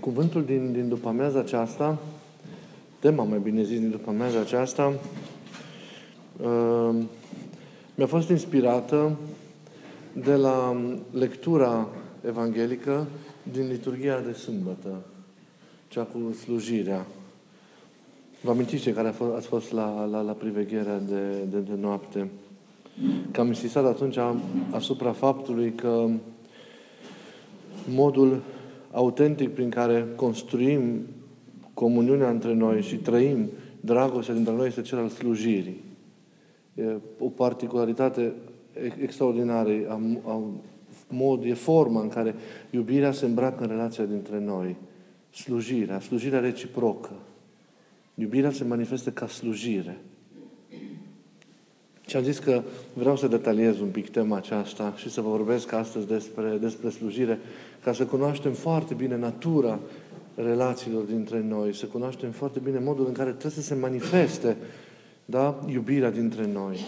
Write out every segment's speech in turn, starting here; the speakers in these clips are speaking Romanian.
Cuvântul din, din după amiaza aceasta, tema mai bine zis din după amiaza aceasta, uh, mi-a fost inspirată de la lectura evanghelică din liturgia de sâmbătă, cea cu slujirea. Vă amintiți cei care ați fost la, la, la privegherea de, de, de noapte? Că am insistat atunci asupra faptului că modul autentic prin care construim comuniunea între noi și trăim dragostea dintre noi este cel al slujirii. E o particularitate extraordinară a, a mod, e forma în care iubirea se îmbracă în relația dintre noi. Slujirea, slujirea reciprocă. Iubirea se manifestă ca slujire. Și am zis că vreau să detaliez un pic tema aceasta și să vă vorbesc astăzi despre, despre slujire, ca să cunoaștem foarte bine natura relațiilor dintre noi, să cunoaștem foarte bine modul în care trebuie să se manifeste da, iubirea dintre noi.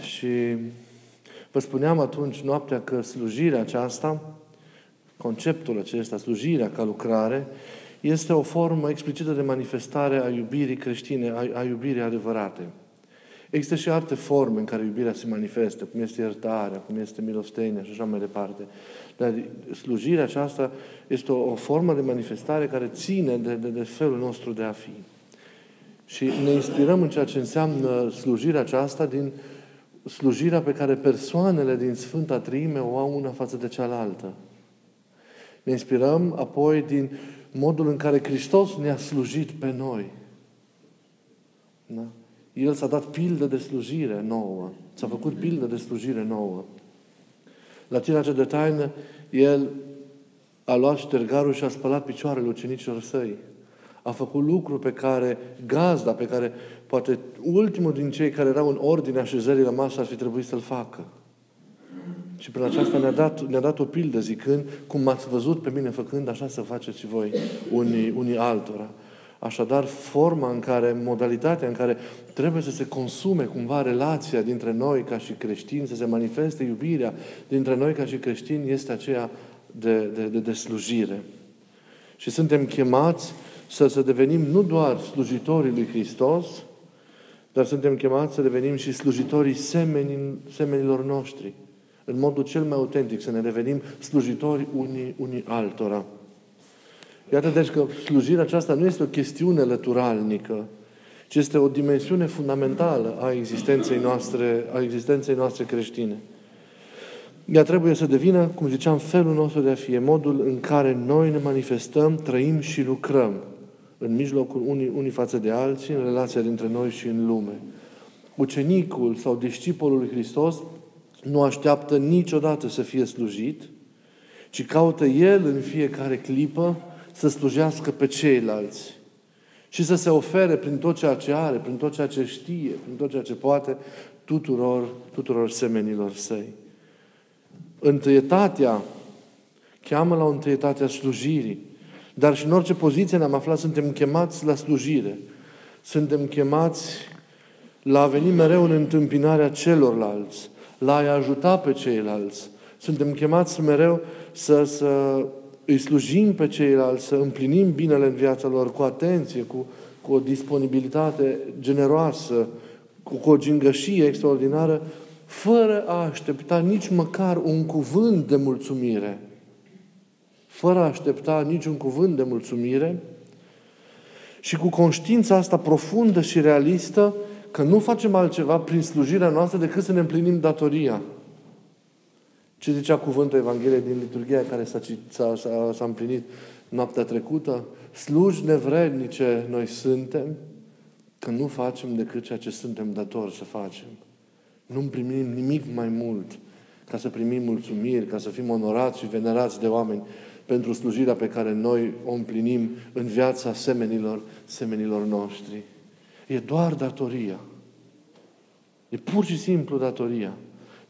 Și vă spuneam atunci noaptea că slujirea aceasta, conceptul acesta, slujirea ca lucrare, este o formă explicită de manifestare a iubirii creștine, a, a iubirii adevărate. Există și alte forme în care iubirea se manifestă, cum este iertarea, cum este milostenia și așa mai departe. Dar slujirea aceasta este o, o formă de manifestare care ține de, de, de felul nostru de a fi. Și ne inspirăm în ceea ce înseamnă slujirea aceasta din slujirea pe care persoanele din Sfânta Trime o au una față de cealaltă. Ne inspirăm apoi din modul în care Hristos ne-a slujit pe noi. Da? El s-a dat pildă de slujire nouă. S-a făcut pildă de slujire nouă. La cina cea de taină, El a luat ștergarul și a spălat picioarele ucenicilor săi. A făcut lucru pe care gazda, pe care poate ultimul din cei care erau în ordine așezării la masă ar fi trebuit să-l facă. Și prin aceasta ne-a dat, ne-a dat o pildă zicând, cum m-ați văzut pe mine făcând, așa să faceți și voi unii, unii altora. Așadar, forma în care, modalitatea în care trebuie să se consume cumva relația dintre noi ca și creștini, să se manifeste iubirea dintre noi ca și creștini, este aceea de, de, de, de slujire. Și suntem chemați să, să devenim nu doar slujitorii lui Hristos, dar suntem chemați să devenim și slujitorii semenii, semenilor noștri în modul cel mai autentic, să ne revenim slujitori unii, unii altora. Iată deci că slujirea aceasta nu este o chestiune lăturalnică, ci este o dimensiune fundamentală a existenței noastre, a existenței noastre creștine. Ea trebuie să devină, cum ziceam, felul nostru de a fi, modul în care noi ne manifestăm, trăim și lucrăm în mijlocul unii, unii față de alții, în relația dintre noi și în lume. Ucenicul sau discipolul lui Hristos nu așteaptă niciodată să fie slujit, ci caută El în fiecare clipă să slujească pe ceilalți și să se ofere prin tot ceea ce are, prin tot ceea ce știe, prin tot ceea ce poate, tuturor, tuturor semenilor săi. Întâietatea cheamă la o întâietate a slujirii, dar și în orice poziție ne-am aflat, suntem chemați la slujire. Suntem chemați la a veni mereu în întâmpinarea celorlalți, la a ajuta pe ceilalți. Suntem chemați mereu să, să îi slujim pe ceilalți, să împlinim binele în viața lor cu atenție, cu, cu o disponibilitate generoasă, cu, cu o gingășie extraordinară, fără a aștepta nici măcar un cuvânt de mulțumire. Fără a aștepta niciun cuvânt de mulțumire și cu conștiința asta profundă și realistă că nu facem altceva prin slujirea noastră decât să ne împlinim datoria. Ce zicea cuvântul Evangheliei din liturgia care s-a, s-a, s-a, s-a împlinit noaptea trecută? Sluji nevrednice noi suntem că nu facem decât ceea ce suntem datori să facem. Nu primim nimic mai mult ca să primim mulțumiri, ca să fim onorați și venerați de oameni pentru slujirea pe care noi o împlinim în viața semenilor, semenilor noștri. E doar datoria. E pur și simplu datoria.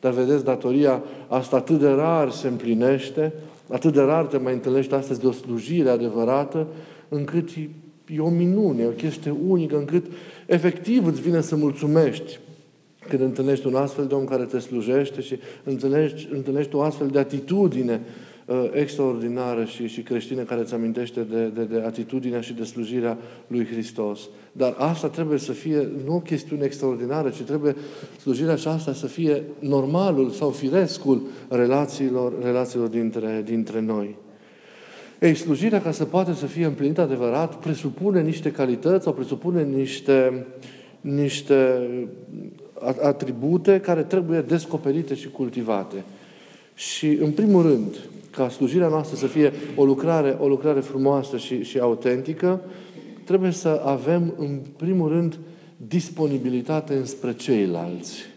Dar vedeți, datoria asta atât de rar se împlinește, atât de rar te mai întâlnești astăzi de o slujire adevărată, încât e, e o minune, e o chestie unică, încât efectiv îți vine să mulțumești când întâlnești un astfel de om care te slujește și întâlnești, întâlnești o astfel de atitudine uh, extraordinară și, și creștină care îți amintește de, de, de atitudinea și de slujirea lui Hristos. Dar asta trebuie să fie nu o chestiune extraordinară, ci trebuie slujirea aceasta să fie normalul sau firescul relațiilor, relațiilor dintre, dintre noi. Ei, slujirea, ca să poată să fie împlinită adevărat, presupune niște calități sau presupune niște, niște atribute care trebuie descoperite și cultivate. Și, în primul rând, ca slujirea noastră să fie o lucrare, o lucrare frumoasă și, și autentică, trebuie să avem, în primul rând, disponibilitate înspre ceilalți.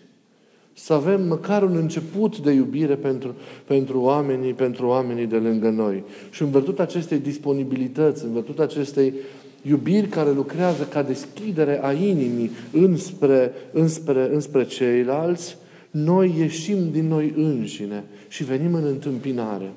Să avem măcar un început de iubire pentru, pentru, oamenii, pentru oamenii de lângă noi. Și în virtutea acestei disponibilități, în virtutea acestei iubiri care lucrează ca deschidere a inimii înspre, înspre, înspre ceilalți, noi ieșim din noi înșine și venim în întâmpinare.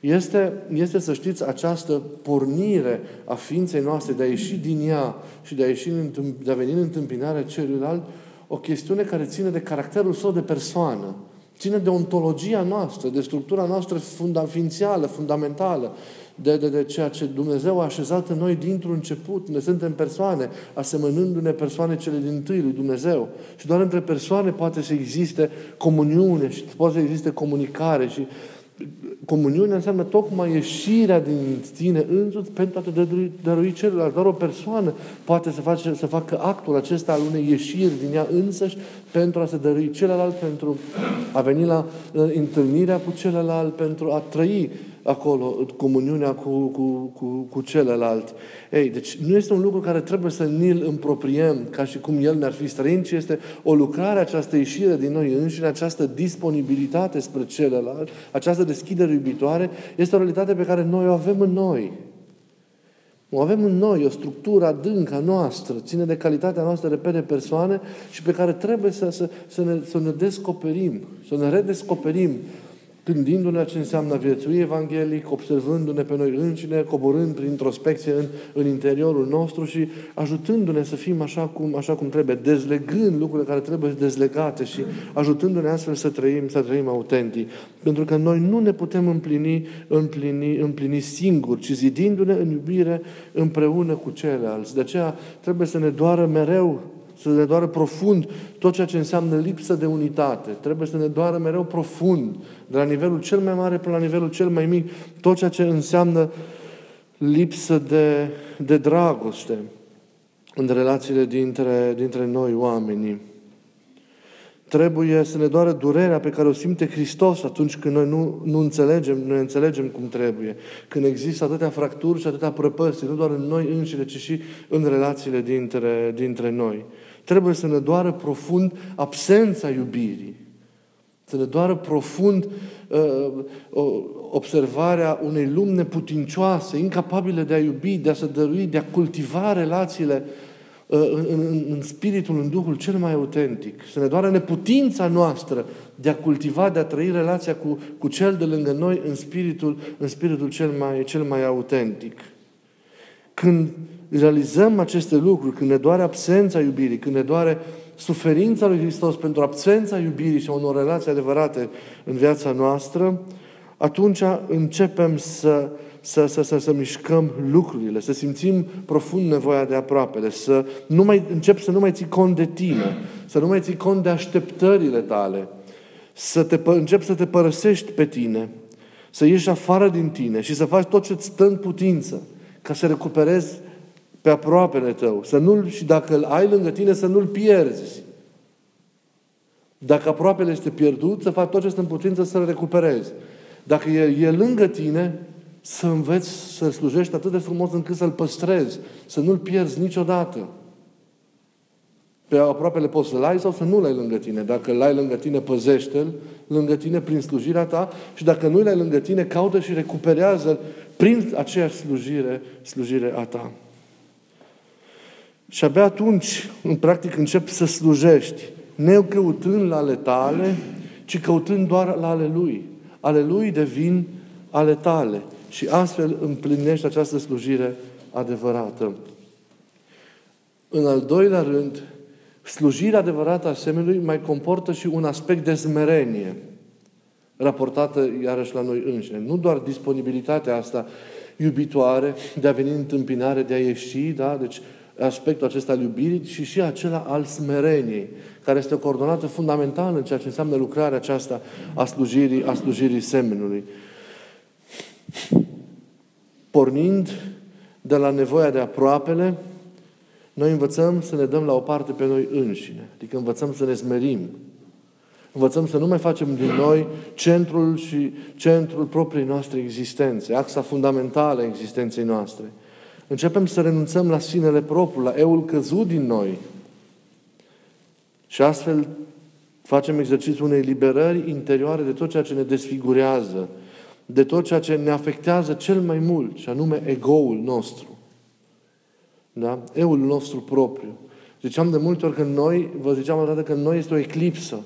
Este, este, să știți, această pornire a ființei noastre de a ieși din ea și de a, ieși în, de a veni în întâmpinarea celuilalt, o chestiune care ține de caracterul său de persoană. Ține de ontologia noastră, de structura noastră fundamentală, fundamentală, de, de, de ceea ce Dumnezeu a așezat în noi dintr-un început. Ne suntem persoane, asemănându-ne persoane cele din tâi lui Dumnezeu. Și doar între persoane poate să existe comuniune și poate să existe comunicare și comuniunea înseamnă tocmai ieșirea din tine însuți pentru a te dărui, dărui celălalt. Doar o persoană poate să, face, să facă actul acesta al unei ieșiri din ea însăși pentru a se dărui celălalt, pentru a veni la întâlnirea cu celălalt, pentru a trăi acolo comuniunea cu, cu, cu, cu celălalt. Ei, deci nu este un lucru care trebuie să ni-l împropriem ca și cum el ne-ar fi străin, ci este o lucrare, această ieșire din noi înșine, această disponibilitate spre celălalt, această deschidere iubitoare, este o realitate pe care noi o avem în noi. O avem în noi, o structură adâncă a noastră, ține de calitatea noastră, repede persoane și pe care trebuie să, să, să, ne, să ne descoperim, să ne redescoperim gândindu-ne la ce înseamnă viețui evanghelic, observându-ne pe noi înșine, coborând prin introspecție în, în interiorul nostru și ajutându-ne să fim așa cum, așa cum trebuie, dezlegând lucrurile care trebuie dezlegate și ajutându-ne astfel să trăim, să trăim autentic. Pentru că noi nu ne putem împlini, împlini, împlini singuri, ci zidindu-ne în iubire împreună cu ceilalți. De aceea trebuie să ne doară mereu să ne doară profund tot ceea ce înseamnă lipsă de unitate. Trebuie să ne doară mereu profund, de la nivelul cel mai mare până la nivelul cel mai mic, tot ceea ce înseamnă lipsă de, de dragoste în relațiile dintre, dintre noi, oamenii. Trebuie să ne doară durerea pe care o simte Hristos atunci când noi nu, nu înțelegem, nu înțelegem cum trebuie. Când există atâtea fracturi și atâtea prăpăstii, nu doar în noi înșine, ci și în relațiile dintre, dintre noi. Trebuie să ne doară profund absența iubirii. Să ne doară profund uh, observarea unei lumi neputincioase, incapabile de a iubi, de a se dărui, de a cultiva relațiile uh, în, în, în spiritul, în Duhul cel mai autentic. Să ne doară neputința noastră de a cultiva, de a trăi relația cu, cu cel de lângă noi în spiritul, în spiritul cel, mai, cel mai autentic. Când realizăm aceste lucruri, când ne doare absența iubirii, când ne doare suferința lui Hristos pentru absența iubirii și a unor relații adevărate în viața noastră, atunci începem să, să, să, să, să mișcăm lucrurile, să simțim profund nevoia de aproapele, să nu mai, încep să nu mai ții cont de tine, să nu mai ții cont de așteptările tale, să te, încep să te părăsești pe tine, să ieși afară din tine și să faci tot ce îți stă în putință ca să recuperezi pe aproapele tău. Să nu și dacă îl ai lângă tine, să nu-l pierzi. Dacă aproapele este pierdut, să faci tot ce este în putință să-l recuperezi. Dacă e, e lângă tine, să înveți să slujești atât de frumos încât să-l păstrezi, să nu-l pierzi niciodată. Pe aproapele poți să-l ai sau să nu-l ai lângă tine. Dacă l ai lângă tine, păzește-l lângă tine prin slujirea ta și dacă nu l ai lângă tine, caută și recuperează-l prin aceeași slujire, slujire a ta. Și abia atunci, în practic, începi să slujești, ne căutând la ale tale, ci căutând doar la ale Lui. Ale Lui devin ale tale. Și astfel împlinești această slujire adevărată. În al doilea rând, slujirea adevărată a semelui mai comportă și un aspect de smerenie. raportată iarăși la noi înșine. Nu doar disponibilitatea asta iubitoare de a veni în întâmpinare, de a ieși, da? Deci aspectul acesta al iubirii și și acela al smereniei, care este o coordonată fundamentală în ceea ce înseamnă lucrarea aceasta a slujirii, a slujirii semenului. Pornind de la nevoia de aproapele, noi învățăm să ne dăm la o parte pe noi înșine. Adică învățăm să ne smerim. Învățăm să nu mai facem din noi centrul și centrul propriei noastre existențe, axa fundamentală a existenței noastre. Începem să renunțăm la sinele propriu, la eul căzut din noi. Și astfel facem exercițiul unei liberări interioare de tot ceea ce ne desfigurează, de tot ceea ce ne afectează cel mai mult, și anume egoul nostru. Da? Eul nostru propriu. Ziceam de multe ori că noi, vă ziceam odată că noi este o eclipsă.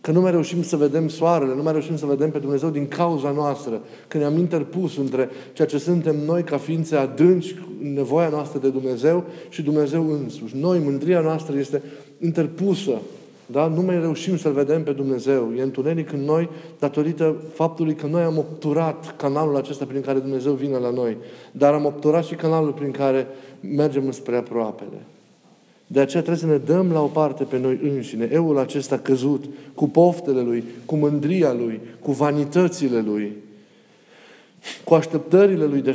Că nu mai reușim să vedem soarele, nu mai reușim să vedem pe Dumnezeu din cauza noastră. Că ne-am interpus între ceea ce suntem noi ca ființe adânci, nevoia noastră de Dumnezeu și Dumnezeu însuși. Noi, mândria noastră este interpusă. Da? Nu mai reușim să-L vedem pe Dumnezeu. E întuneric în noi datorită faptului că noi am obturat canalul acesta prin care Dumnezeu vine la noi. Dar am obturat și canalul prin care mergem spre aproapele. De aceea trebuie să ne dăm la o parte pe noi înșine, eul acesta căzut, cu poftele lui, cu mândria lui, cu vanitățile lui, cu așteptările lui de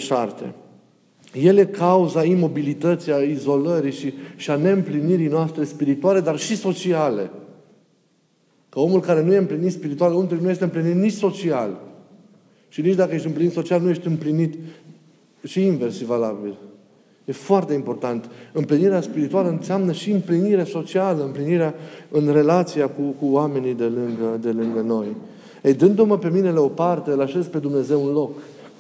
șarte. Ele cauza imobilității, a izolării și, și a neîmplinirii noastre spirituale, dar și sociale. Că omul care nu e împlinit spiritual, omul nu este împlinit nici social. Și nici dacă ești împlinit social, nu ești împlinit și invers valabil. E foarte important. Împlinirea spirituală înseamnă și împlinire socială, împlinirea în relația cu, cu oamenii de lângă, de lângă noi. Ei, dându-mă pe mine la o parte, îl așez pe Dumnezeu în loc.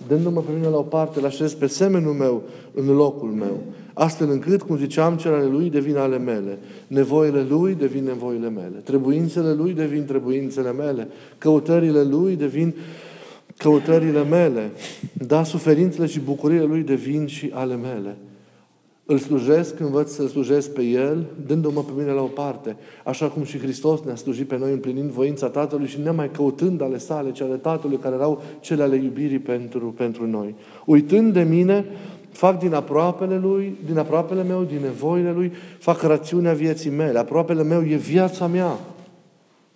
Dându-mă pe mine la o parte, îl așez pe semenul meu în locul meu. Astfel încât, cum ziceam, celele Lui devin ale mele. Nevoile Lui devin nevoile mele. Trebuințele Lui devin trebuințele mele. Căutările Lui devin căutările mele. Da, suferințele și bucuriile Lui devin și ale mele. Îl slujesc, învăț să-L slujesc pe El, dându-mă pe mine la o parte. Așa cum și Hristos ne-a slujit pe noi împlinind voința Tatălui și nemai căutând ale sale, cele ale Tatălui, care erau cele ale iubirii pentru, pentru noi. Uitând de mine, fac din aproapele Lui, din aproapele meu, din nevoile Lui, fac rațiunea vieții mele. Aproapele meu e viața mea.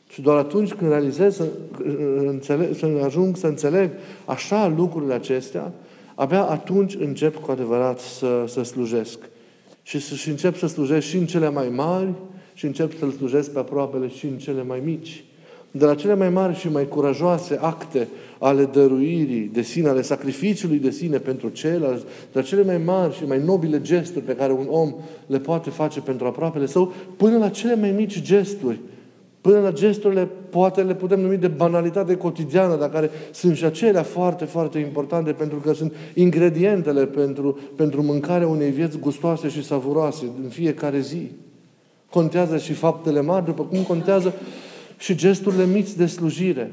Și doar atunci când realizez, să, înțeleg, să ajung să înțeleg așa lucrurile acestea, abia atunci încep cu adevărat să, să slujesc. Și, să, și încep să slujesc și în cele mai mari și încep să-L slujesc pe aproapele și în cele mai mici. De la cele mai mari și mai curajoase acte ale dăruirii de sine, ale sacrificiului de sine pentru ceilalți, de la cele mai mari și mai nobile gesturi pe care un om le poate face pentru aproapele său, până la cele mai mici gesturi Până la gesturile, poate le putem numi de banalitate cotidiană, dar care sunt și acelea foarte, foarte importante pentru că sunt ingredientele pentru, pentru mâncarea unei vieți gustoase și savuroase în fiecare zi. Contează și faptele mari, după cum contează și gesturile mici de slujire.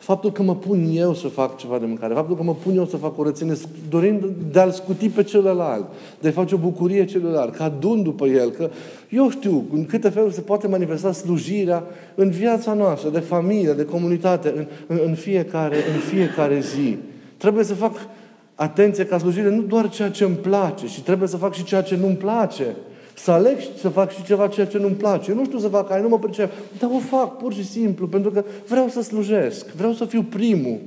Faptul că mă pun eu să fac ceva de mâncare, faptul că mă pun eu să fac curățenie, dorind de a-l scuti pe celălalt, de a face o bucurie celălalt, că adun după el, că eu știu în câte feluri se poate manifesta slujirea în viața noastră, de familie, de comunitate, în, în, în, fiecare, în fiecare zi. Trebuie să fac atenție ca slujire nu doar ceea ce îmi place, ci trebuie să fac și ceea ce nu-mi place. Să aleg să fac și ceva ceea ce nu-mi place. Eu nu știu să fac aia, nu mă pricep. Dar o fac pur și simplu, pentru că vreau să slujesc. Vreau să fiu primul.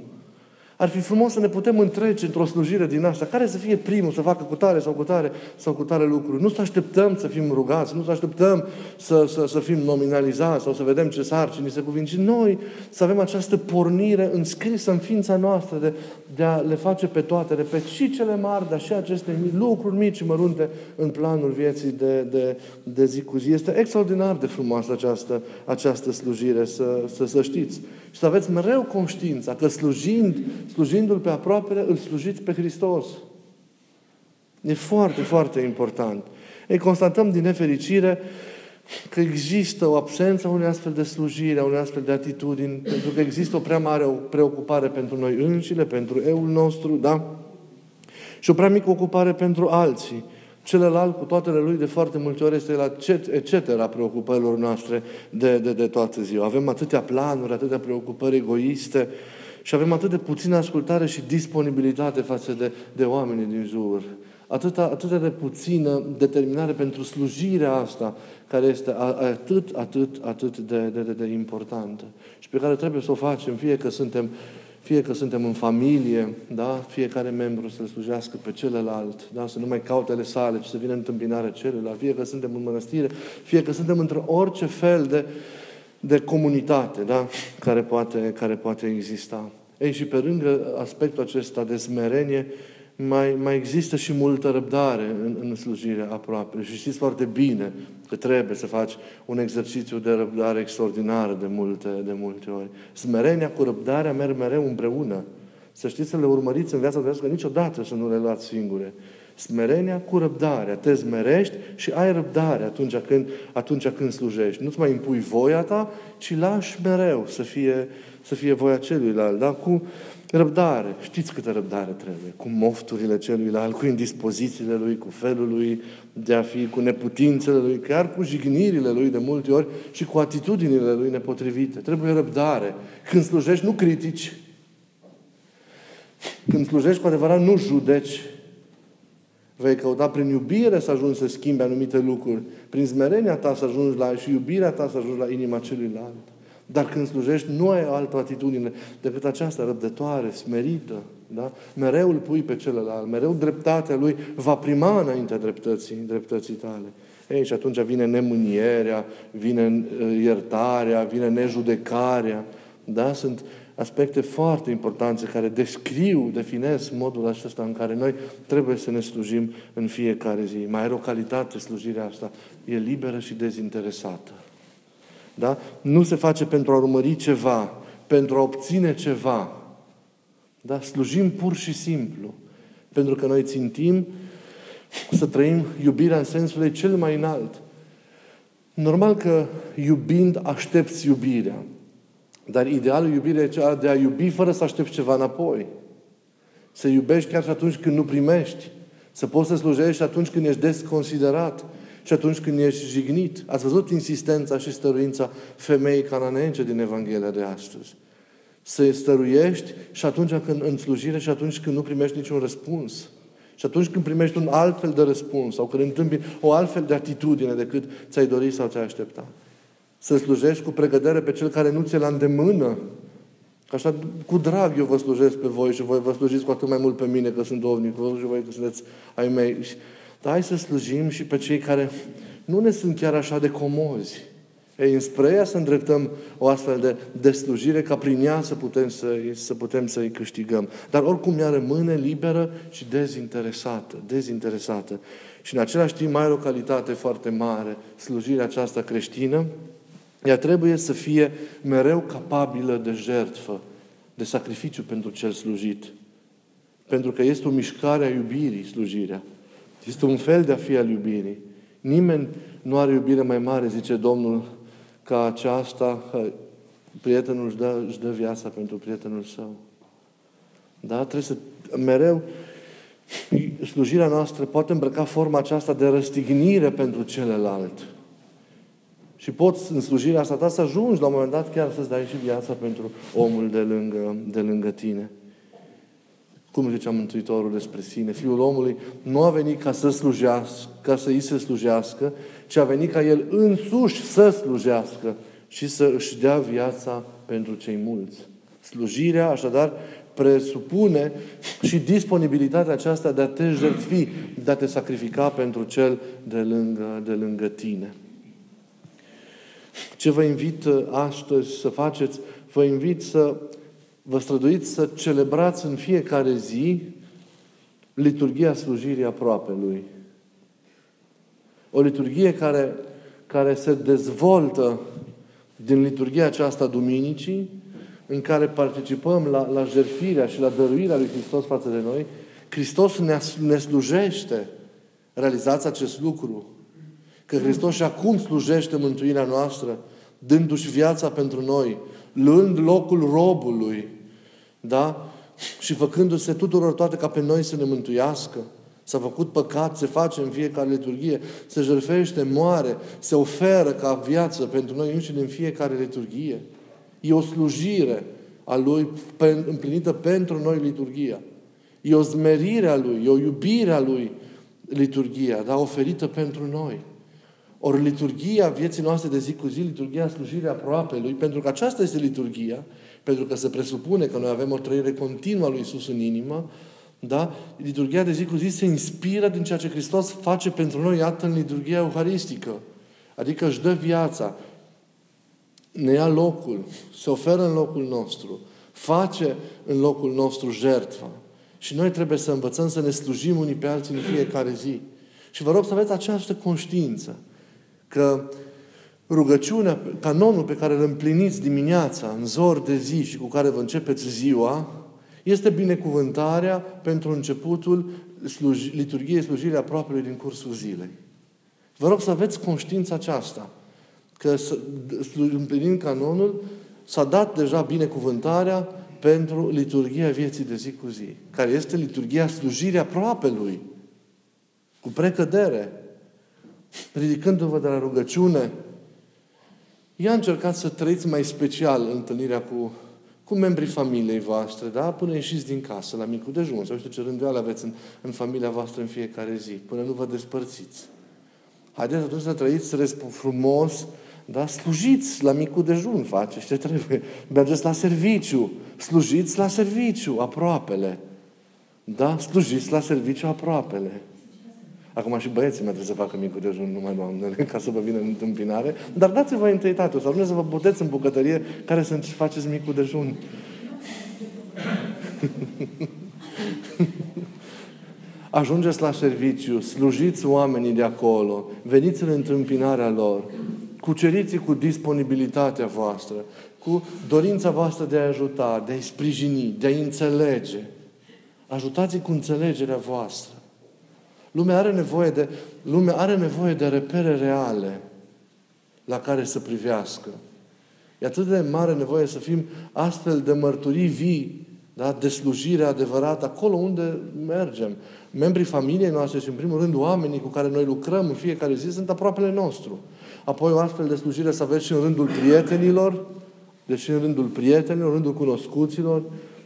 Ar fi frumos să ne putem întrece într-o slujire din asta. Care să fie primul să facă cu tare sau cu tare sau cu tare lucruri. Nu să așteptăm să fim rugați, nu să așteptăm să, să, să fim nominalizați sau să vedem ce sarcini se cuvin, ci noi să avem această pornire înscrisă în ființa noastră de, de a le face pe toate, repet, și cele mari, dar și aceste lucruri mici și mărunte în planul vieții de, de, de zi cu zi. Este extraordinar de frumoasă această, această slujire, să, să, să știți. Și să aveți mereu conștiința că slujind, slujindu-L pe aproapele, îl slujiți pe Hristos. E foarte, foarte important. Ei, constatăm din nefericire că există o absență a unei astfel de slujire, a unei astfel de atitudini, pentru că există o prea mare preocupare pentru noi înșile, pentru eul nostru, da? Și o prea mică ocupare pentru alții. Celălalt, cu toate lui, de foarte multe ori este la etc. preocupărilor noastre de, de, de toată ziua. Avem atâtea planuri, atâtea preocupări egoiste și avem atât de puțină ascultare și disponibilitate față de, de oamenii din jur. Atâta, atât de puțină determinare pentru slujirea asta, care este atât, atât, atât de, de, de, de importantă și pe care trebuie să o facem, fie că suntem fie că suntem în familie, da? fiecare membru să-L slujească pe celălalt, da? să nu mai cautele sale, ci să vină în întâmpinarea celuilalt, fie că suntem în mănăstire, fie că suntem într orice fel de, de comunitate da? care, poate, care poate exista. Ei, și pe lângă aspectul acesta de smerenie, mai, mai există și multă răbdare în, în slujirea aproape. Și știți foarte bine că trebuie să faci un exercițiu de răbdare extraordinar de multe, de multe ori. Smerenia cu răbdarea merg mereu împreună. Să știți să le urmăriți în viața voastră niciodată să nu le luați singure. Smerenia cu răbdarea. Te smerești și ai răbdare atunci când, atunci când slujești. Nu-ți mai impui voia ta, ci lași mereu să fie, să fie voia celuilalt. Da? Cu, Răbdare. Știți câtă răbdare trebuie. Cu mofturile celuilalt, cu indispozițiile lui, cu felul lui de a fi, cu neputințele lui, chiar cu jignirile lui de multe ori și cu atitudinile lui nepotrivite. Trebuie răbdare. Când slujești, nu critici. Când slujești cu adevărat, nu judeci. Vei căuta prin iubire să ajungi să schimbi anumite lucruri. Prin smerenia ta să ajungi la și iubirea ta să ajungi la inima celuilalt. Dar când slujești, nu ai altă atitudine decât aceasta răbdătoare, smerită. Da? Mereu îl pui pe celălalt, mereu dreptatea lui va prima înaintea dreptății, dreptății tale. Ei, și atunci vine nemânierea, vine uh, iertarea, vine nejudecarea. Da? Sunt aspecte foarte importante care descriu, definesc modul acesta în care noi trebuie să ne slujim în fiecare zi. Mai are o calitate slujirea asta. E liberă și dezinteresată. Da? Nu se face pentru a urmări ceva, pentru a obține ceva. Da? Slujim pur și simplu. Pentru că noi țintim să trăim iubirea în sensul ei cel mai înalt. Normal că iubind aștepți iubirea. Dar idealul iubirii e cea de a iubi fără să aștepți ceva înapoi. Să iubești chiar și atunci când nu primești. Să poți să slujești atunci când ești desconsiderat și atunci când ești jignit. Ați văzut insistența și stăruința femeii cananeence din Evanghelia de astăzi. Să stăruiești și atunci când în slujire și atunci când nu primești niciun răspuns. Și atunci când primești un alt fel de răspuns sau când întâmpi o altfel de atitudine decât ți-ai dorit sau ți-ai aștepta. Să slujești cu pregădere pe cel care nu ți-e la îndemână. Că așa, cu drag eu vă slujesc pe voi și voi vă slujiți cu atât mai mult pe mine că sunt dovnic, și voi că sunteți ai mei. Dar hai să slujim și pe cei care nu ne sunt chiar așa de comozi. Ei, înspre ea să îndreptăm o astfel de, de slujire ca prin ea să putem, să, să putem să-i câștigăm. Dar oricum ea rămâne liberă și dezinteresată. Dezinteresată. Și în același timp mai are o calitate foarte mare, slujirea aceasta creștină, ea trebuie să fie mereu capabilă de jertfă, de sacrificiu pentru cel slujit. Pentru că este o mișcare a iubirii, slujirea. Este un fel de a fi al iubirii. Nimeni nu are iubire mai mare, zice Domnul, ca aceasta, că prietenul își dă, își dă viața pentru prietenul său. Da? Trebuie să mereu slujirea noastră poate îmbrăca forma aceasta de răstignire pentru celălalt. Și poți în slujirea asta ta să ajungi la un moment dat chiar să-ți dai și viața pentru omul de lângă, de lângă tine. Cum zicea Mântuitorul despre sine? Fiul omului nu a venit ca să slujească, ca să îi se slujească, ci a venit ca el însuși să slujească și să își dea viața pentru cei mulți. Slujirea, așadar, presupune și disponibilitatea aceasta de a te jertfi, de a te sacrifica pentru cel de lângă, de lângă tine. Ce vă invit astăzi să faceți? Vă invit să vă străduiți să celebrați în fiecare zi liturgia slujirii aproape Lui. O liturghie care, care se dezvoltă din liturgia aceasta duminicii, în care participăm la, la jertfirea și la dăruirea lui Hristos față de noi, Hristos ne, ne slujește. Realizați acest lucru. Că Hristos și acum slujește mântuirea noastră, dându-și viața pentru noi, luând locul robului, da? Și făcându-se tuturor toate ca pe noi să ne mântuiască. S-a făcut păcat, se face în fiecare liturghie, se jertfește, moare, se oferă ca viață pentru noi înșine în fiecare liturghie. E o slujire a Lui împlinită pentru noi liturghia. E o zmerire a Lui, e o iubire a Lui liturghia, dar oferită pentru noi. Ori liturghia vieții noastre de zi cu zi, liturghia slujirea aproape Lui, pentru că aceasta este liturghia, pentru că se presupune că noi avem o trăire continuă a Lui Isus în inimă, da? Liturghia de zi cu zi se inspiră din ceea ce Hristos face pentru noi, iată, în liturghia euharistică. Adică își dă viața, ne ia locul, se oferă în locul nostru, face în locul nostru jertfa. Și noi trebuie să învățăm să ne slujim unii pe alții în fiecare zi. Și vă rog să aveți această conștiință că rugăciunea, canonul pe care îl împliniți dimineața, în zor de zi și cu care vă începeți ziua, este binecuvântarea pentru începutul sluj- liturgiei slujirii aproapelui din cursul zilei. Vă rog să aveți conștiința aceasta, că împlinind canonul, s-a dat deja binecuvântarea pentru liturgia vieții de zi cu zi, care este liturgia slujirii aproapelui, cu precădere, ridicându-vă de la rugăciune, Ia încercați să trăiți mai special întâlnirea cu, cu membrii familiei voastre, da? Până ieșiți din casă, la micul dejun, sau știu ce rânduială aveți în, în familia voastră în fiecare zi, până nu vă despărțiți. Haideți atunci să trăiți frumos, da? Slujiți la micul dejun, faceți ce trebuie. Mergeți la serviciu, slujiți la serviciu, aproapele. Da? Slujiți la serviciu aproapele. Acum și băieții mai trebuie să facă micul dejun, numai doamnele, ca să vă vină în întâmpinare. Dar dați-vă întâitate, să ajungeți să vă puteți în bucătărie care să faceți micul dejun. Ajungeți la serviciu, slujiți oamenii de acolo, veniți în întâmpinarea lor, cuceriți cu disponibilitatea voastră, cu dorința voastră de a ajuta, de a-i sprijini, de a-i înțelege. Ajutați-i cu înțelegerea voastră. Lumea are nevoie de, lumea are nevoie de repere reale la care să privească. E atât de mare nevoie să fim astfel de mărturii vii, da? de slujire adevărată, acolo unde mergem. Membrii familiei noastre și, în primul rând, oamenii cu care noi lucrăm în fiecare zi sunt aproapele nostru. Apoi o astfel de slujire să aveți și în rândul prietenilor, deci în rândul prietenilor, în rândul cunoscuților,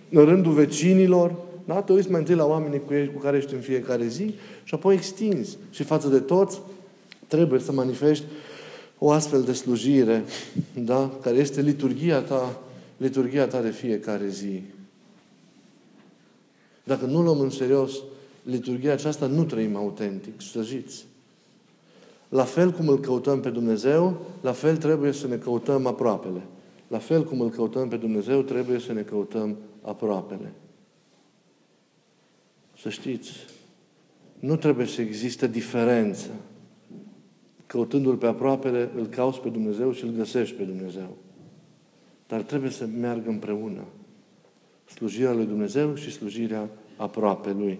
în rândul vecinilor, da? Te uiți mai întâi la oamenii cu, ei, cu care ești în fiecare zi și apoi extinzi. Și față de toți, trebuie să manifesti o astfel de slujire, da? care este liturgia ta, liturgia ta de fiecare zi. Dacă nu luăm în serios liturgia aceasta, nu trăim autentic, slăjiți. La fel cum îl căutăm pe Dumnezeu, la fel trebuie să ne căutăm aproapele. La fel cum îl căutăm pe Dumnezeu, trebuie să ne căutăm aproapele. Să știți, nu trebuie să existe diferență. Căutându-L pe aproapele, îl cauți pe Dumnezeu și îl găsești pe Dumnezeu. Dar trebuie să meargă împreună. Slujirea lui Dumnezeu și slujirea aproape Lui.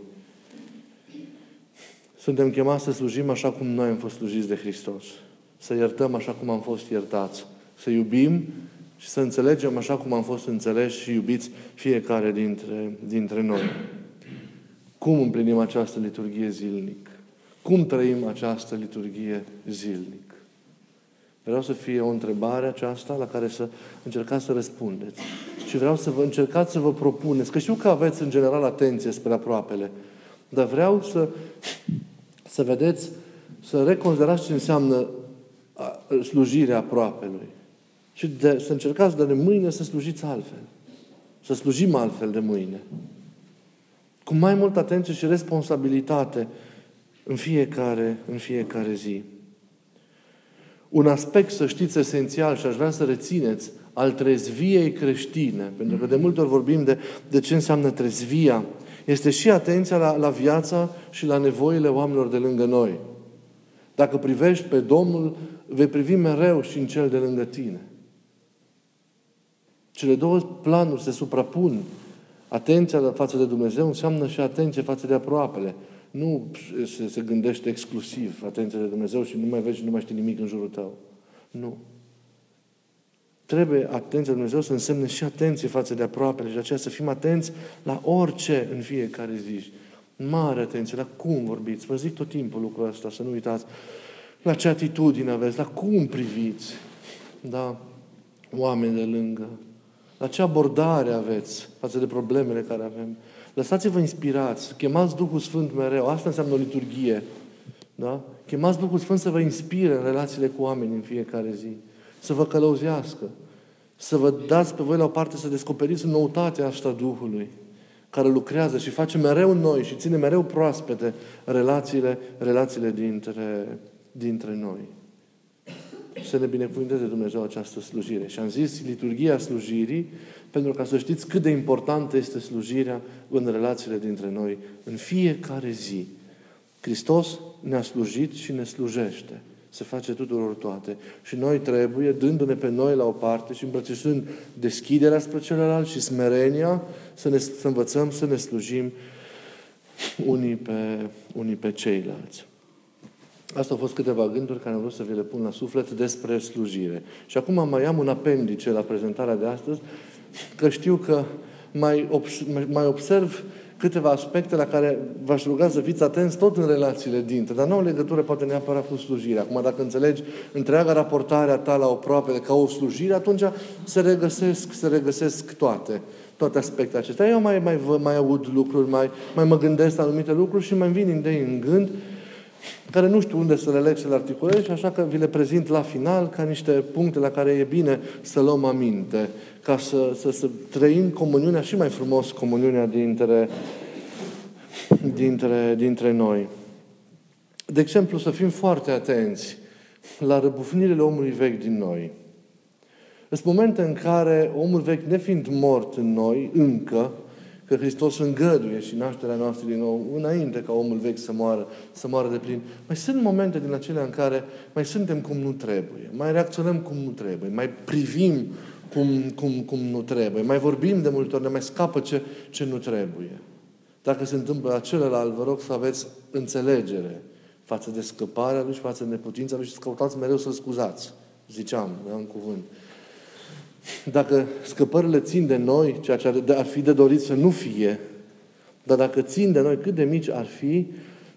Suntem chemați să slujim așa cum noi am fost slujiți de Hristos. Să iertăm așa cum am fost iertați. Să iubim și să înțelegem așa cum am fost înțeleși și iubiți fiecare dintre, dintre noi. Cum împlinim această liturghie zilnic? Cum trăim această liturghie zilnic? Vreau să fie o întrebare aceasta la care să încercați să răspundeți. Și vreau să vă încercați să vă propuneți, că știu că aveți în general atenție spre aproapele, dar vreau să, să vedeți, să reconsiderați ce înseamnă slujirea aproapelui. Și de, să încercați de mâine să slujiți altfel. Să slujim altfel de mâine cu mai multă atenție și responsabilitate în fiecare, în fiecare zi. Un aspect, să știți, esențial și aș vrea să rețineți, al trezviei creștine, pentru că de multe ori vorbim de, de ce înseamnă trezvia, este și atenția la, la viața și la nevoile oamenilor de lângă noi. Dacă privești pe Domnul, vei privi mereu și în cel de lângă tine. Cele două planuri se suprapun Atenția față de Dumnezeu înseamnă și atenție față de aproapele. Nu se, se gândește exclusiv atenția de Dumnezeu și nu mai vezi și nu mai știi nimic în jurul tău. Nu. Trebuie atenția de Dumnezeu să însemne și atenție față de aproapele și de aceea să fim atenți la orice în fiecare zi. Mare atenție la cum vorbiți. Vă zic tot timpul lucrul ăsta, să nu uitați. La ce atitudine aveți, la cum priviți. Da? Oameni de lângă. La ce abordare aveți față de problemele care avem. Lăsați-vă inspirați. Chemați Duhul Sfânt mereu. Asta înseamnă o liturghie. Da? Chemați Duhul Sfânt să vă inspire în relațiile cu oameni în fiecare zi. Să vă călăuzească. Să vă dați pe voi la o parte să descoperiți noutatea asta Duhului care lucrează și face mereu noi și ține mereu proaspete relațiile, relațiile dintre, dintre noi. Să ne binecuvânteze Dumnezeu această slujire. Și am zis liturgia slujirii pentru ca să știți cât de importantă este slujirea în relațiile dintre noi în fiecare zi. Hristos ne-a slujit și ne slujește. Se face tuturor toate. Și noi trebuie, dându-ne pe noi la o parte și îmbrățișând deschiderea spre celălalt și smerenia, să, ne, să învățăm să ne slujim unii pe, unii pe ceilalți. Asta au fost câteva gânduri care am vrut să vi le pun la suflet despre slujire. Și acum mai am un apendice la prezentarea de astăzi, că știu că mai, mai observ câteva aspecte la care v-aș ruga să fiți atenți tot în relațiile dintre, dar nu au legătură poate neapărat cu slujirea. Acum, dacă înțelegi întreaga raportare a ta la o proape ca o slujire, atunci se regăsesc, se regăsesc toate toate aspectele acestea. Eu mai, mai, mai aud lucruri, mai, mai mă gândesc la anumite lucruri și mai vin idei în gând care nu știu unde să le leg, să le articulez și așa că vi le prezint la final ca niște puncte la care e bine să luăm aminte, ca să, să, să trăim comuniunea și mai frumos comuniunea dintre, dintre, dintre noi. De exemplu, să fim foarte atenți la răbufnirile omului vechi din noi. Sunt momente în care omul vechi, nefiind mort în noi, încă, că Hristos îngăduie și nașterea noastră din nou, înainte ca omul vechi să moară, să moară de plin. Mai sunt momente din acelea în care mai suntem cum nu trebuie, mai reacționăm cum nu trebuie, mai privim cum, cum, cum nu trebuie, mai vorbim de multe ori, ne mai scapă ce, ce nu trebuie. Dacă se întâmplă la celălalt, vă rog să aveți înțelegere față de scăparea lui și față de neputința lui și să căutați mereu să-l scuzați. Ziceam, da, în cuvânt. Dacă scăpările țin de noi, ceea ce ar fi de dorit să nu fie, dar dacă țin de noi, cât de mici ar fi,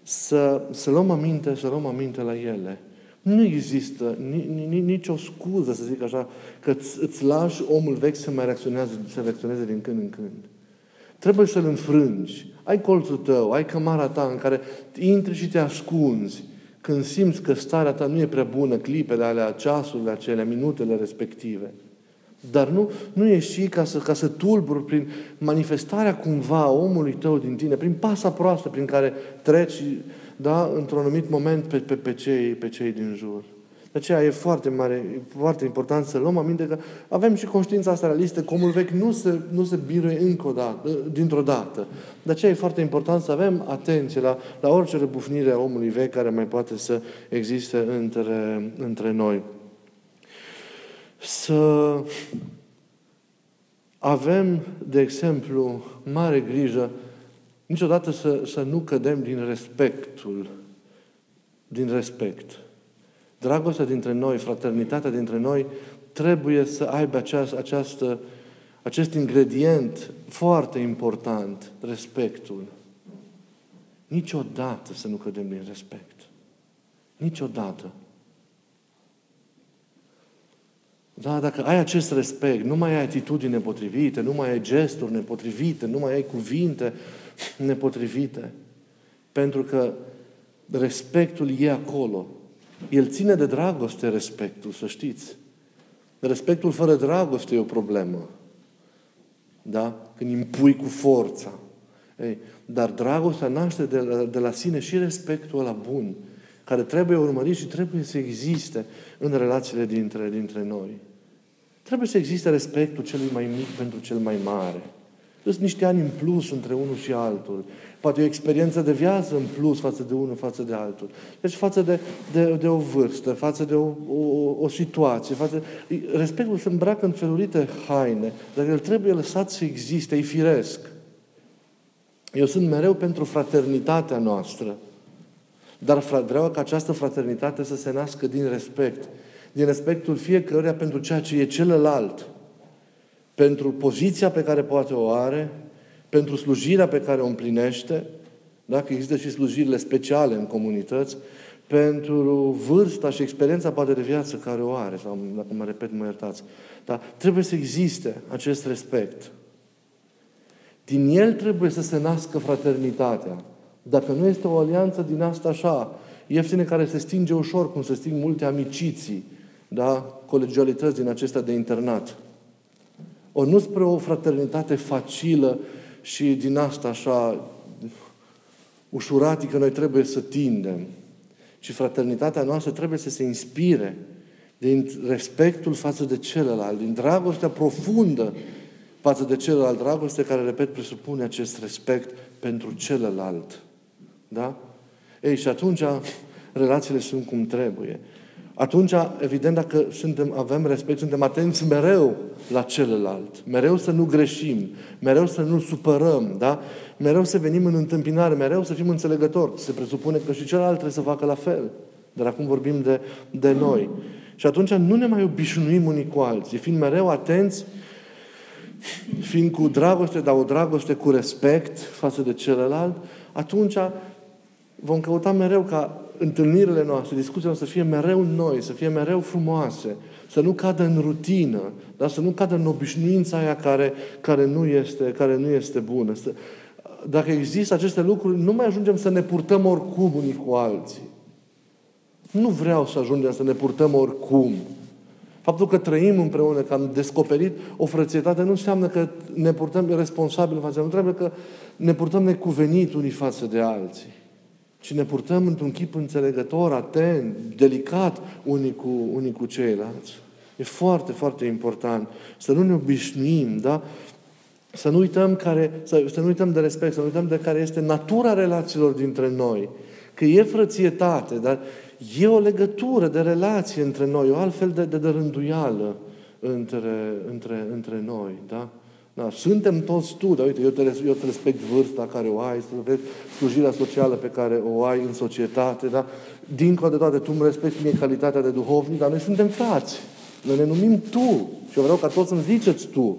să, să luăm aminte, să luăm aminte la ele. Nu există nicio scuză, să zic așa, că îți lași omul vechi să mai reacționeze, să reacționeze din când în când. Trebuie să-l înfrângi. Ai colțul tău, ai cămara ta în care intri și te ascunzi. Când simți că starea ta nu e prea bună, clipele alea, ceasurile acelea, minutele respective. Dar nu, nu ieși ca să, ca să tulburi prin manifestarea cumva a omului tău din tine, prin pasa proastă prin care treci, da, într-un anumit moment pe, pe, pe, cei, pe cei din jur. De aceea e foarte mare, e foarte important să luăm aminte că avem și conștiința asta realistă că omul vechi nu se, nu se biruie încă o dată, dintr-o dată. De aceea e foarte important să avem atenție la, la orice răbufnire a omului vechi care mai poate să existe între, între noi să avem, de exemplu, mare grijă niciodată să, să nu cădem din respectul, din respect. Dragostea dintre noi, fraternitatea dintre noi, trebuie să aibă această, această, acest ingredient foarte important, respectul. Niciodată să nu cădem din respect. Niciodată. Da, dacă ai acest respect, nu mai ai atitudini nepotrivite, nu mai ai gesturi nepotrivite, nu mai ai cuvinte nepotrivite. Pentru că respectul e acolo. El ține de dragoste respectul, să știți. Respectul fără dragoste e o problemă. Da? Când impui cu forța. Ei, dar dragostea naște de la, de la sine și respectul ăla bun, care trebuie urmărit și trebuie să existe în relațiile dintre, dintre noi. Trebuie să existe respectul celui mai mic pentru cel mai mare. Sunt niște ani în plus între unul și altul. Poate o experiență de viață în plus față de unul, față de altul. Deci față de, de, de o vârstă, față de o, o, o situație. Față... Respectul se îmbracă în felurite haine, dar el trebuie lăsat să existe, e firesc. Eu sunt mereu pentru fraternitatea noastră. Dar vreau ca această fraternitate să se nască din respect din respectul fiecăruia pentru ceea ce e celălalt, pentru poziția pe care poate o are, pentru slujirea pe care o împlinește, Dacă există și slujirile speciale în comunități, pentru vârsta și experiența poate de viață care o are, sau dacă mă repet, mă iertați. Dar trebuie să existe acest respect. Din el trebuie să se nască fraternitatea. Dacă nu este o alianță din asta așa, ieftine care se stinge ușor, cum se sting multe amiciții, da? colegialități din acestea de internat. O nu spre o fraternitate facilă și din asta așa ușuratică noi trebuie să tindem. Și fraternitatea noastră trebuie să se inspire din respectul față de celălalt, din dragostea profundă față de celălalt, dragoste care, repet, presupune acest respect pentru celălalt. Da? Ei, și atunci relațiile sunt cum trebuie. Atunci, evident, dacă suntem, avem respect, suntem atenți mereu la celălalt. Mereu să nu greșim, mereu să nu supărăm, da? Mereu să venim în întâmpinare, mereu să fim înțelegători. Se presupune că și celălalt trebuie să facă la fel. Dar acum vorbim de, de noi. Și atunci nu ne mai obișnuim unii cu alții, fiind mereu atenți, fiind cu dragoste, dar o dragoste cu respect față de celălalt, atunci vom căuta mereu ca întâlnirile noastre, discuțiile noastre să fie mereu noi, să fie mereu frumoase, să nu cadă în rutină, dar să nu cadă în obișnuința aia care, care, nu, este, care nu este bună. Să, dacă există aceste lucruri, nu mai ajungem să ne purtăm oricum unii cu alții. Nu vreau să ajungem să ne purtăm oricum. Faptul că trăim împreună, că am descoperit o frățietate, nu înseamnă că ne purtăm responsabil față. Nu trebuie că ne purtăm necuvenit unii față de alții ci ne purtăm într-un chip înțelegător, atent, delicat unii cu, unii cu ceilalți. E foarte, foarte important să nu ne obișnuim, da? Să nu uităm, care, să, să nu uităm de respect, să nu uităm de care este natura relațiilor dintre noi. Că e frățietate, dar e o legătură de relație între noi, o altfel de, de, de rânduială între, între, între noi, da? Da, suntem toți tu, dar uite, eu te, eu te respect vârsta care o ai, slujirea socială pe care o ai în societate, da? Dincolo de toate, tu îmi respecti mie calitatea de duhovnic, dar noi suntem frați. Noi ne numim tu. Și eu vreau ca toți să-mi ziceți tu.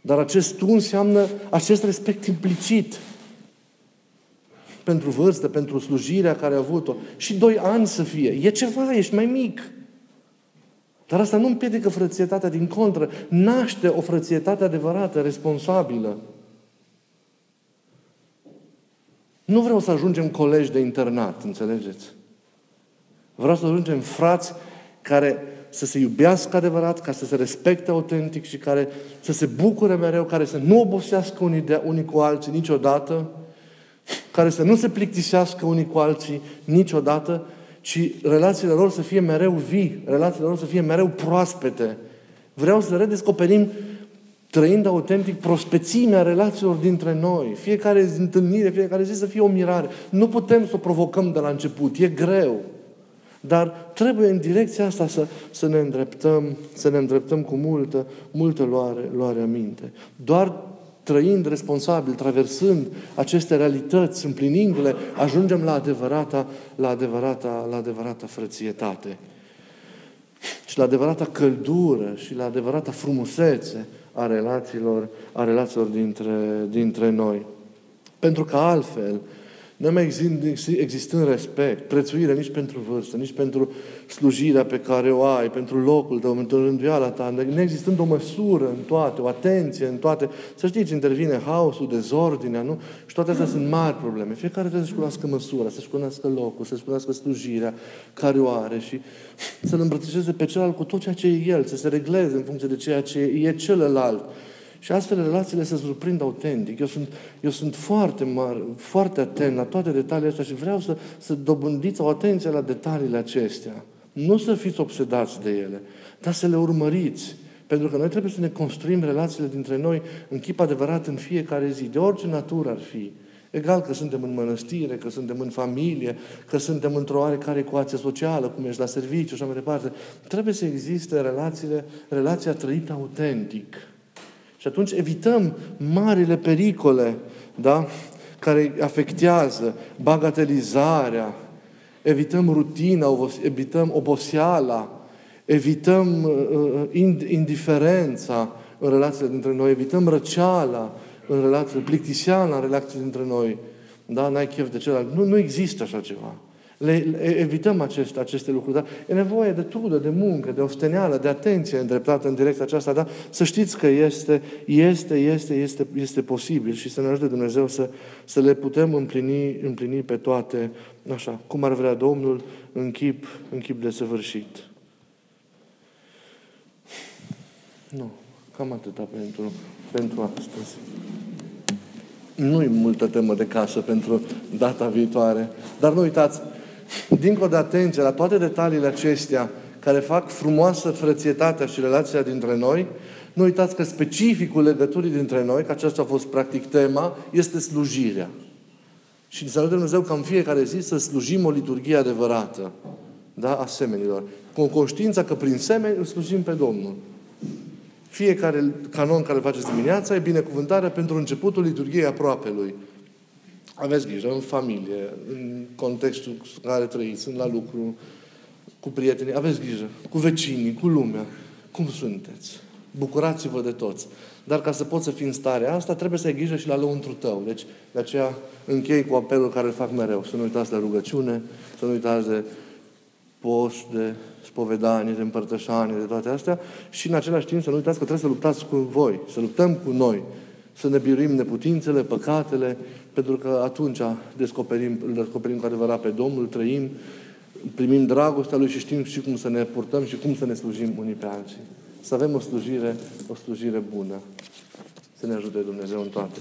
Dar acest tu înseamnă acest respect implicit pentru vârstă, pentru slujirea care a avut-o. Și doi ani să fie. E ceva, ești mai mic. Dar asta nu împiedică frățietatea, din contră, naște o frățietate adevărată, responsabilă. Nu vreau să ajungem colegi de internat, înțelegeți? Vreau să ajungem frați care să se iubească adevărat, ca să se respecte autentic și care să se bucure mereu, care să nu obosească unii, de, unii cu alții niciodată, care să nu se plictisească unii cu alții niciodată, ci relațiile lor să fie mereu vii, relațiile lor să fie mereu proaspete. Vreau să redescoperim trăind autentic prospețimea relațiilor dintre noi. Fiecare întâlnire, fiecare zi să fie o mirare. Nu putem să o provocăm de la început. E greu. Dar trebuie în direcția asta să, să ne îndreptăm, să ne îndreptăm cu multă, multă luare, luare aminte. Doar trăind responsabil, traversând aceste realități, împlinindu-le, ajungem la adevărata, la adevărata, la adevărata frățietate. Și la adevărata căldură și la adevărata frumusețe a relațiilor, a relațiilor dintre, dintre noi. Pentru că altfel, nu mai existând respect, prețuire nici pentru vârstă, nici pentru slujirea pe care o ai, pentru locul tău, pentru rânduiala ta, nu existând o măsură în toate, o atenție în toate. Să știți, intervine haosul, dezordinea, nu? Și toate astea sunt mari probleme. Fiecare trebuie să-și cunoască măsura, să-și cunoască locul, să-și cunoască slujirea care o are și să-l îmbrățișeze pe celălalt cu tot ceea ce e el, să se regleze în funcție de ceea ce e celălalt. Și astfel relațiile se surprind autentic. Eu sunt, eu sunt foarte mare, foarte atent la toate detaliile astea și vreau să, să dobândiți o atenție la detaliile acestea. Nu să fiți obsedați de ele, dar să le urmăriți. Pentru că noi trebuie să ne construim relațiile dintre noi în chip adevărat în fiecare zi, de orice natură ar fi. Egal că suntem în mănăstire, că suntem în familie, că suntem într-o oarecare ecuație socială, cum ești la serviciu și așa mai departe. Trebuie să existe relațiile, relația trăită autentic. Și atunci evităm marile pericole, da? care afectează bagatelizarea, evităm rutina, evităm oboseala, evităm uh, uh indiferența în relațiile dintre noi, evităm răceala în relațiile, plictiseala în relațiile dintre noi. da? n-ai chef de celălalt. Nu, nu există așa ceva. Le, le evităm acest, aceste lucruri. Da? E nevoie de trudă, de muncă, de osteneală, de atenție îndreptată în direcția aceasta. Da? Să știți că este, este, este, este, este posibil și să ne ajute Dumnezeu să, să le putem împlini, împlini pe toate, așa, cum ar vrea Domnul, în chip, în chip de săvârșit. Nu. Cam atâta pentru, pentru astăzi. Nu e multă temă de casă pentru data viitoare. Dar nu uitați, dincolo de atenție la toate detaliile acestea care fac frumoasă frățietatea și relația dintre noi, nu uitați că specificul legăturii dintre noi, că aceasta a fost practic tema, este slujirea. Și să Dumnezeu ca în fiecare zi să slujim o liturghie adevărată. Da? Asemenilor. Cu conștiința că prin semeni îl slujim pe Domnul. Fiecare canon care faceți dimineața e binecuvântarea pentru începutul liturgiei aproape lui. Aveți grijă în familie, în contextul în care trăiți, la lucru, cu prietenii, aveți grijă, cu vecinii, cu lumea. Cum sunteți? Bucurați-vă de toți. Dar ca să poți să fii în starea asta, trebuie să ai grijă și la lăuntru tău. Deci, de aceea închei cu apelul care îl fac mereu. Să nu uitați de rugăciune, să nu uitați de post, de spovedanie, de împărtășanie, de toate astea și în același timp să nu uitați că trebuie să luptați cu voi, să luptăm cu noi, să ne biruim neputințele, păcatele, pentru că atunci descoperim, îl descoperim cu adevărat pe Domnul, trăim, primim dragostea Lui și știm și cum să ne purtăm și cum să ne slujim unii pe alții. Să avem o slujire, o slujire bună. Să ne ajute Dumnezeu în toate.